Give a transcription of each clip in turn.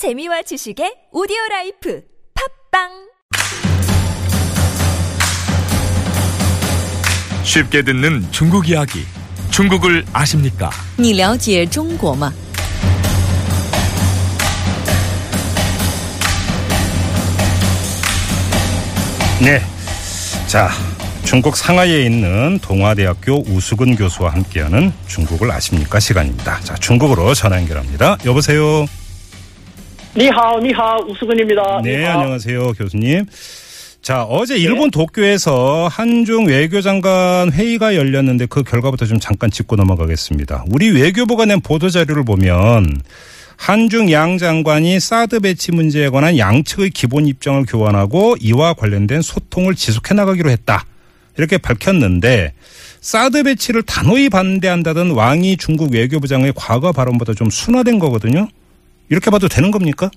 재미와 지식의 오디오 라이프 팝빵 쉽게 듣는 중국 이야기. 중국을 아십니까? 你了解中国吗？ 네. 자, 중국 상하이에 있는 동아대학교 우수근 교수와 함께하는 중국을 아십니까 시간입니다. 자, 중국으로 전화 연결합니다. 여보세요. 你好, 你好, 우수근입니다. 네, 你好. 안녕하세요, 교수님. 자, 어제 네. 일본 도쿄에서 한중 외교장관 회의가 열렸는데 그 결과부터 좀 잠깐 짚고 넘어가겠습니다. 우리 외교부가 낸 보도자료를 보면 한중 양 장관이 사드 배치 문제에 관한 양측의 기본 입장을 교환하고 이와 관련된 소통을 지속해 나가기로 했다. 이렇게 밝혔는데 사드 배치를 단호히 반대한다던 왕이 중국 외교부장의 과거 발언보다 좀 순화된 거거든요. 이렇게 봐도 되는 겁니까?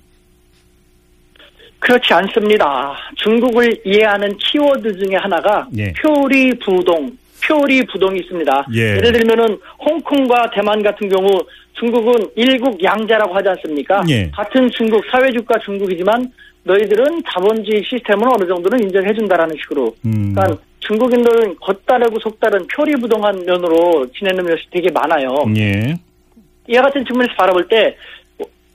그렇지 않습니다. 중국을 이해하는 키워드 중에 하나가 예. 표리부동, 표리부동이 있습니다. 예. 예를 들면은 홍콩과 대만 같은 경우 중국은 일국 양자라고 하지 않습니까? 예. 같은 중국 사회주가 중국이지만 너희들은 자본주의 시스템은 어느 정도는 인정해준다라는 식으로. 음. 그러니까 중국인들은 겉다르고 속다른 표리부동한 면으로 지내는 것이 되게 많아요. 예. 이와 같은 측면에서 바라볼 때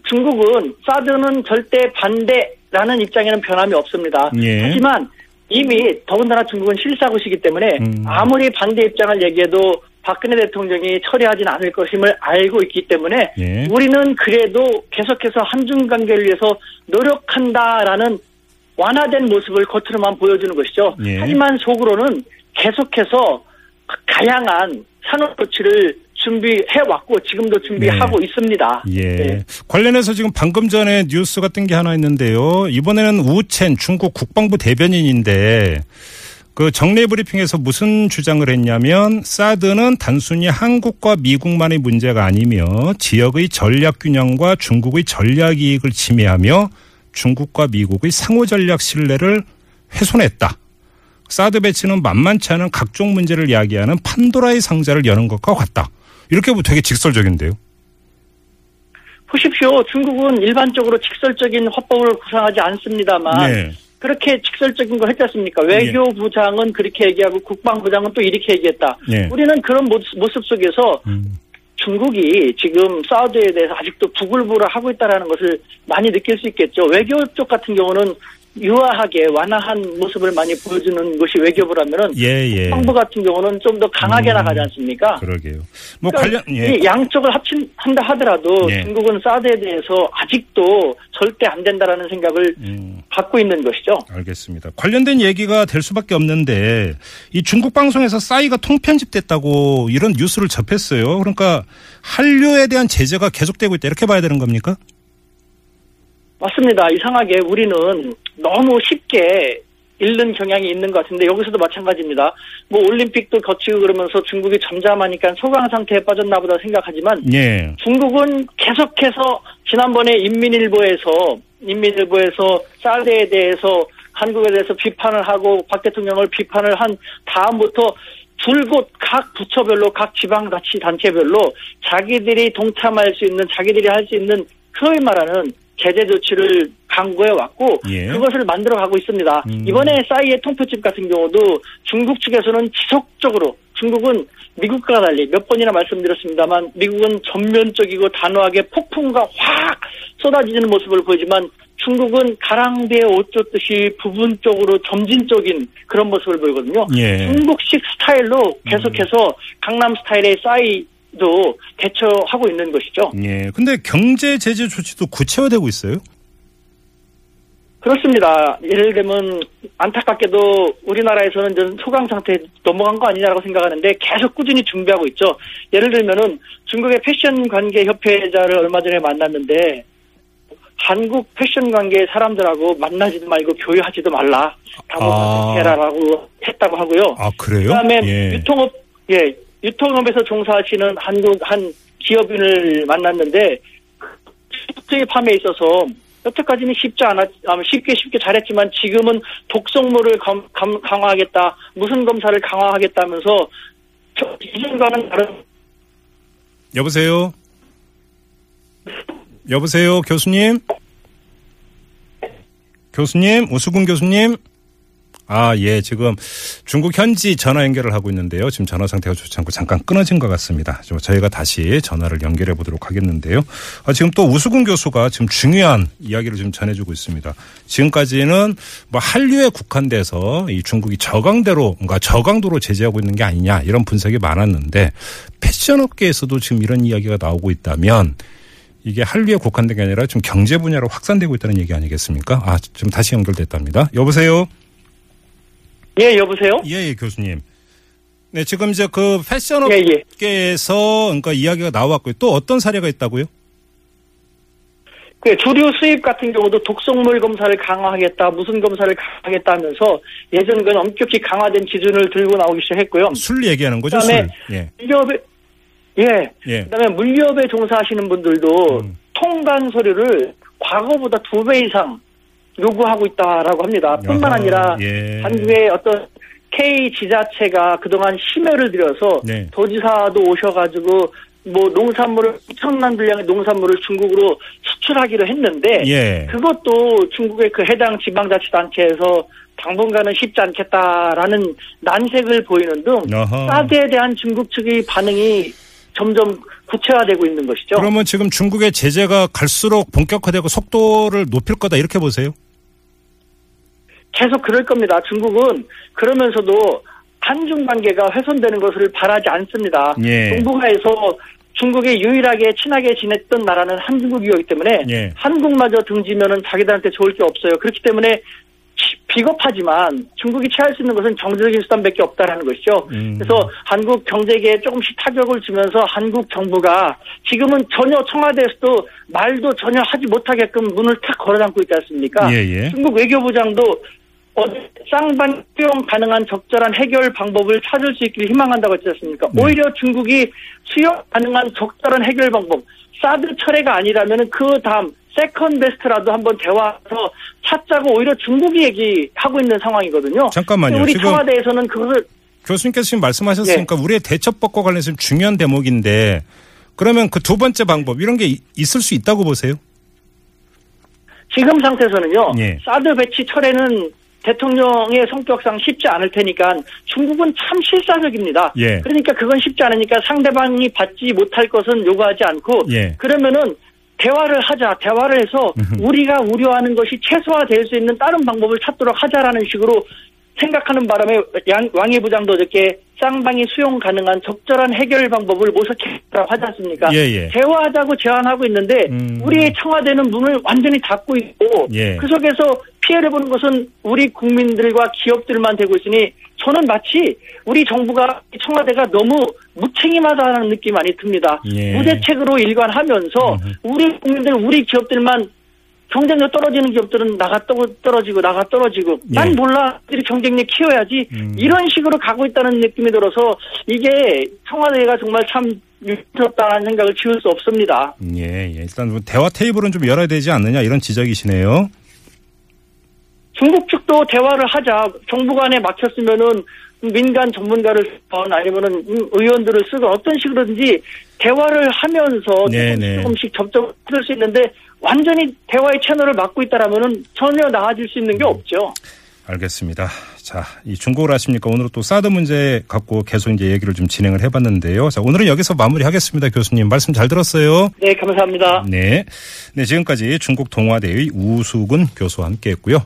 중국은 사드는 절대 반대라는 입장에는 변함이 없습니다. 예. 하지만 이미 더군다나 중국은 실사국이기 때문에 음. 아무리 반대 입장을 얘기해도 박근혜 대통령이 처리하진 않을 것임을 알고 있기 때문에 예. 우리는 그래도 계속해서 한중 관계를 위해서 노력한다라는 완화된 모습을 겉으로만 보여주는 것이죠. 예. 하지만 속으로는 계속해서 다양한 산업 조치를 준비해 왔고 지금도 준비하고 있습니다. 예. 네. 관련해서 지금 방금 전에 뉴스가 뜬 게 하나 있는데요. 이번에는 우첸 중국 국방부 대변인인데 그 정례 브리핑에서 무슨 주장을 했냐면 사드는 단순히 한국과 미국만의 문제가 아니며 지역의 전략 균형과 중국의 전략 이익을 침해하며 중국과 미국의 상호 전략 신뢰를 훼손했다. 사드 배치는 만만치 않은 각종 문제를 야기하는 판도라의 상자를 여는 것과 같다. 이렇게 보면 되게 직설적인데요. 보십시오. 중국은 일반적으로 직설적인 화법을 구상하지 않습니다만 네. 그렇게 직설적인 거 했지 않습니까? 외교부장은 그렇게 얘기하고 국방부장은 또 이렇게 얘기했다. 예. 우리는 그런 모습, 속에서 음. 중국이 지금 사우드에 대해서 아직도 부글부글 하고 있다는 것을 많이 느낄 수 있겠죠. 외교 쪽 같은 경우는 유화하게 완화한 모습을 많이 보여주는 것이 외교부라면은 예, 예. 국방부 같은 경우는 좀 더 강하게 음. 나가지 않습니까? 그러게요. 뭐 그러니까 관련 예. 이 양쪽을 합친 한다 하더라도 예. 중국은 사드에 대해서 아직도 절대 안 된다라는 생각을 음, 갖고 있는 것이죠. 알겠습니다. 관련된 얘기가 될 수밖에 없는데 이 중국 방송에서 싸이가 통편집됐다고 이런 뉴스를 접했어요. 그러니까 한류에 대한 제재가 계속되고 있다 이렇게 봐야 되는 겁니까? 맞습니다. 이상하게 우리는 너무 쉽게 잃는 경향이 있는 것 같은데 여기서도 마찬가지입니다. 뭐 올림픽도 거치고 그러면서 중국이 잠잠하니까 소강 상태에 빠졌나 보다 생각하지만 예. 중국은 계속해서 지난번에 인민일보에서 인민일보에서 사드에 대해서 한국에 대해서 비판을 하고 박 대통령을 비판을 한 다음부터 줄곧 각 부처별로 각 지방자치 단체별로 자기들이 동참할 수 있는 자기들이 할 수 있는 소위 말하는 제재 조치를 강구해 왔고 예. 그것을 만들어 가고 있습니다. 음. 이번에 싸이의 통표집 같은 경우도 중국 측에서는 지속적으로 중국은 미국과 달리 몇 번이나 말씀드렸습니다만 미국은 전면적이고 단호하게 폭풍과 확 쏟아지는 모습을 보이지만 중국은 가랑비에 옷 젖듯이 부분적으로 점진적인 그런 모습을 보이거든요. 예. 중국식 스타일로 계속해서 강남 스타일의 싸이 도 대처하고 있는 것이죠. 예. 근데 경제 제재 조치도 구체화되고 있어요? 그렇습니다. 예를 들면 안타깝게도 우리나라에서는 좀 소강 상태에 넘어간 거 아니냐라고 생각하는데 계속 꾸준히 준비하고 있죠. 예를 들면은 중국의 패션 관계 협회자를 얼마 전에 만났는데 한국 패션 관계 사람들하고 만나지도 말고 교류하지도 말라. 아. 다못 해라라고 했다고 하고요. 아 그래요? 그다음에 예. 유통업 예 유통업에서 종사하시는 한국 한 기업인을 만났는데 수입함에 있어서 여태까지는 쉽지 않았 아, 쉽게 쉽게 잘했지만 지금은 독성물을 감- 감- 강화하겠다 무슨 검사를 강화하겠다면서 저 이전과는 다른 여보세요. 여보세요, 교수님. 교수님, 우수근 교수님. 아, 예, 지금 중국 현지 전화 연결을 하고 있는데요. 지금 전화 상태가 좋지 않고 잠깐 끊어진 것 같습니다. 좀 저희가 다시 전화를 연결해 보도록 하겠는데요. 아, 지금 또 우수근 교수가 지금 중요한 이야기를 좀 전해주고 있습니다. 지금까지는 뭐 한류에 국한돼서 이 중국이 저강대로, 뭔가 저강도로 제재하고 있는 게 아니냐 이런 분석이 많았는데 패션 업계에서도 지금 이런 이야기가 나오고 있다면 이게 한류에 국한된 게 아니라 좀 경제 분야로 확산되고 있다는 얘기 아니겠습니까? 아, 지금 다시 연결됐답니다. 여보세요? 예, 여보세요? 예, 예, 교수님. 네, 지금 이제 그 패션 예, 예. 업계에서 그러니까 이야기가 나왔고요. 또 어떤 사례가 있다고요? 그 주류 수입 같은 경우도 독성물 검사를 강화하겠다, 무슨 검사를 강화하겠다 하면서 예전 그 엄격히 강화된 기준을 들고 나오기 시작했고요. 술 얘기하는 거죠, 그다음에 술. 예. 물류업에 예, 예. 그다음에 물류업에 종사하시는 분들도 음. 통관 서류를 과거보다 두 배 이상 요구하고 있다라고 합니다. 뿐만 아하, 아니라 예. 한국의 어떤 K 지자체가 그동안 심혈을 들여서 네. 도지사도 오셔가지고 뭐 농산물을 엄청난 분량의 농산물을 중국으로 수출하기로 했는데 예. 그것도 중국의 그 해당 지방자치단체에서 당분간은 쉽지 않겠다라는 난색을 보이는 등 어허. 사드에 대한 중국 측의 반응이 점점 구체화되고 있는 것이죠. 그러면 지금 중국의 제재가 갈수록 본격화되고 속도를 높일 거다 이렇게 보세요? 계속 그럴 겁니다. 중국은 그러면서도 한중 관계가 훼손되는 것을 바라지 않습니다. 예. 동북아에서 중국이 유일하게 친하게 지냈던 나라는 한중국이었기 때문에 예. 한국마저 등지면은 자기들한테 좋을 게 없어요. 그렇기 때문에 치- 비겁하지만 중국이 취할 수 있는 것은 정적인 수단밖에 없다라는 것이죠. 음. 그래서 한국 경제계에 조금씩 타격을 주면서 한국 정부가 지금은 전혀 청와대에서도 말도 전혀 하지 못하게끔 문을 탁 걸어담고 있지 않습니까? 예, 예. 중국 외교부장도 쌍방 수용 가능한 적절한 해결 방법을 찾을 수 있기를 희망한다고 했지 않습니까? 네. 오히려 중국이 수용 가능한 적절한 해결 방법, 사드 철회가 아니라면 그 다음 second best라도 한번 대화해서 찾자고 오히려 중국이 얘기하고 있는 상황이거든요. 잠깐만요. 우리 청와대에서는 그것을 교수님께서 지금 말씀하셨으니까 예. 우리의 대처법과 관련해서 중요한 대목인데 그러면 그 두 번째 방법 이런 게 이- 있을 수 있다고 보세요? 지금 상태에서는요. 예. 사드 배치 철회는 대통령의 성격상 쉽지 않을 테니까 중국은 참 실사적입니다. 예. 그러니까 그건 쉽지 않으니까 상대방이 받지 못할 것은 요구하지 않고 예. 그러면은 대화를 하자. 대화를 해서 우리가 우려하는 것이 최소화될 수 있는 다른 방법을 찾도록 하자라는 식으로 생각하는 바람에 양, 왕이 부장도 어저께 쌍방이 수용 가능한 적절한 해결 방법을 모색했다고 하지 않습니까? 예, 예. 대화하자고 제안하고 있는데 음. 우리의 청와대는 문을 완전히 닫고 있고 예. 그 속에서 피해를 보는 것은 우리 국민들과 기업들만 되고 있으니 저는 마치 우리 정부가 청와대가 너무 무책임하다는 느낌 많이 듭니다. 예. 무대책으로 일관하면서 우리 국민들, 우리 기업들만 경쟁력 떨어지는 기업들은 나가 떠- 떨어지고 나가 떨어지고 예. 난 몰라 우리 경쟁력 키워야지 음. 이런 식으로 가고 있다는 느낌이 들어서 이게 청와대가 정말 참 유럽다는 생각을 지울 수 없습니다. 예, 예. 일단 뭐 대화 테이블은 좀 열어야 되지 않느냐 이런 지적이시네요. 중국 측도 대화를 하자 정부 간에 막혔으면은 민간 전문가를 쓰건 아니면은 의원들을 쓰건 어떤 식으로든지 대화를 하면서 네네. 조금씩, 조금씩 접점을 쓸수 있는데 완전히 대화의 채널을 막고 있다라면은 전혀 나아질 수 있는 게 없죠. 알겠습니다. 자, 이 중국을 아십니까? 오늘 또 사드 문제 갖고 계속 이제 얘기를 좀 진행을 해봤는데요. 자, 오늘은 여기서 마무리하겠습니다. 교수님 말씀 잘 들었어요. 네, 감사합니다. 네. 네, 지금까지 중국 동아대의 우수근 교수와 함께 했고요.